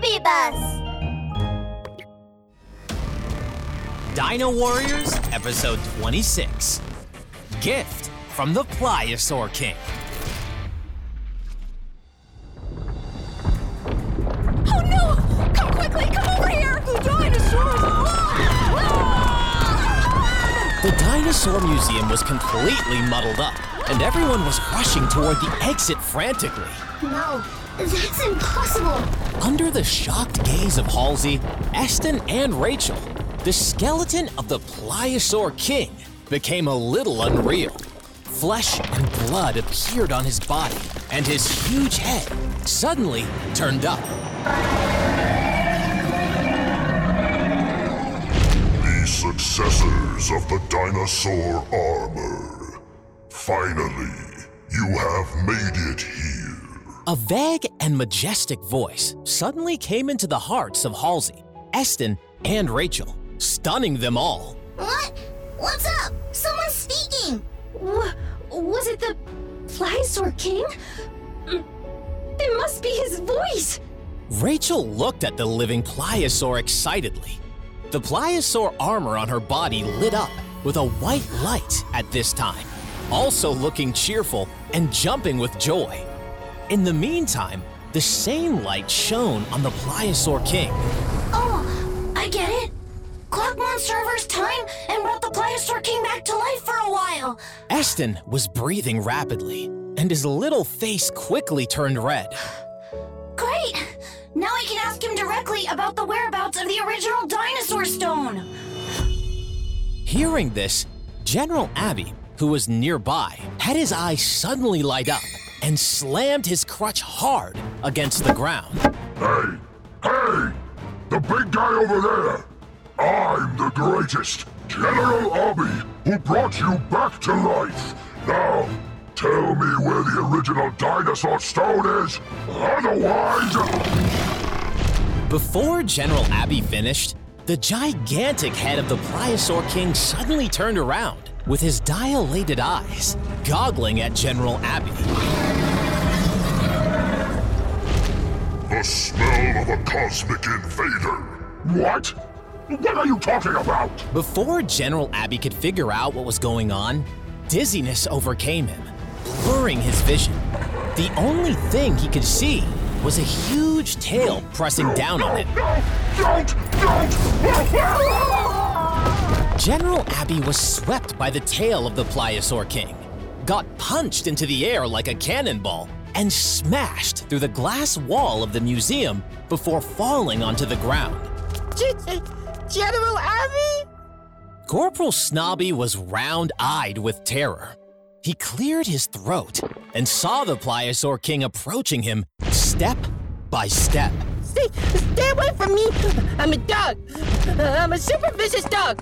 Baby Bus! Dino Warriors, Episode 26 Gift from the Pliosaur King. Oh no! Come quickly! Come over here! The dinosaurs! The Dinosaur Museum was completely muddled up, and everyone was rushing toward the exit frantically. No, that's impossible. Under the shocked gaze of Halsey, Eston, and Rachel, the skeleton of the Pliosaur King became a little unreal. Flesh and blood appeared on his body, and his huge head suddenly turned up. The successors of the dinosaur armor. Finally, you have made it here. A vague and majestic voice suddenly came into the hearts of Halsey, Eston, and Rachel, stunning them all. What? What's up? Someone's speaking. Wha- was it the Pliosaur King? It must be his voice! Rachel looked at the living Pliosaur excitedly. The Pliosaur armor on her body lit up with a white light at this time, also looking cheerful and jumping with joy. In the meantime, the same light shone on the Pliosaur King. Oh, I get it. Clock Monster reversed time and brought the Pliosaur King back to life for a while. Eston was breathing rapidly, and his little face quickly turned red. Great! Now I can ask him directly about the whereabouts of the original dinosaur stone. Hearing this, General Abi, who was nearby, had his eyes suddenly light up and slammed his crutch hard against the ground. Hey, hey! The big guy over there! I'm the greatest, General Abi, who brought you back to life. Now, tell me where the original dinosaur stone is. Otherwise, Before General Abi finished, the gigantic head of the Pliosaur King suddenly turned around with his dilated eyes, goggling at General Abi. The smell of a cosmic invader. What? What are you talking about? Before General Abi could figure out what was going on, dizziness overcame him, blurring his vision. The only thing he could see was a huge tail pressing down on him. No! Don't! Don't! General Abi was swept by the tail of the Pliosaur King, got punched into the air like a cannonball, and smashed through the glass wall of the museum before falling onto the ground. General Abi? Corporal Snobby was round eyed with terror. He cleared his throat and saw the Pliosaur King approaching him step by step. Stay, stay away from me! I'm a dog! I'm a super vicious dog!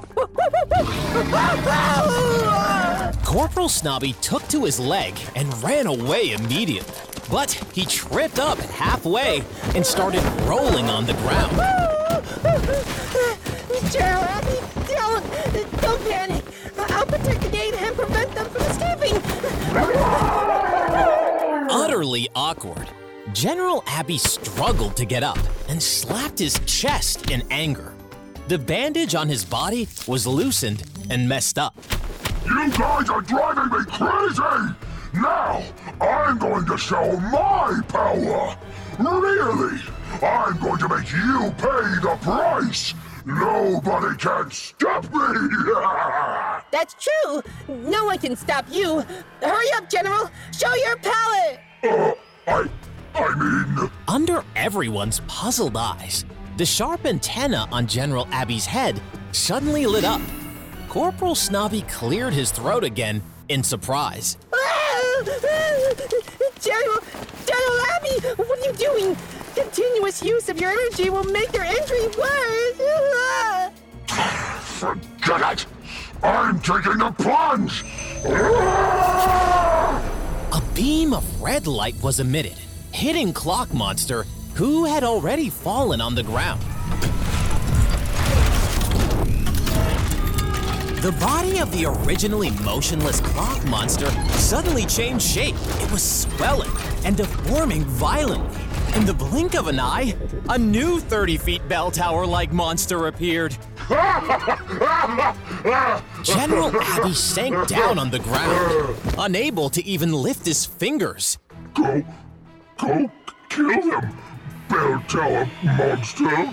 Corporal Snobby took to his leg and ran away immediately. But he tripped up halfway and started rolling on the ground. General Abi, don't! Don't panic! I'll protect the gate and prevent them from escaping! Utterly awkward, General Abi struggled to get up and slapped his chest in anger. The bandage on his body was loosened and messed up. You guys are driving me crazy! Now, I'm going to show my power! Really! I'm going to make you pay the price! Nobody can stop me! That's true! No one can stop you! Hurry up, General! Show your power! Uh, I... I mean... Under everyone's puzzled eyes, the sharp antenna on General Abi's head suddenly lit up. Corporal Snobby cleared his throat again in surprise. General, General Abi, what are you doing? Continuous use of your energy will make your injury worse. Forget it! I'm taking a plunge! A beam of red light was emitted, hitting Clock Monster, who had already fallen on the ground. The body of the originally motionless clock monster suddenly changed shape. It was swelling and deforming violently, In the blink of an eye, a new 30 feet bell tower like monster appeared. General Abi sank down on the ground, unable to even lift his fingers. Go, go, kill them, bell tower monster.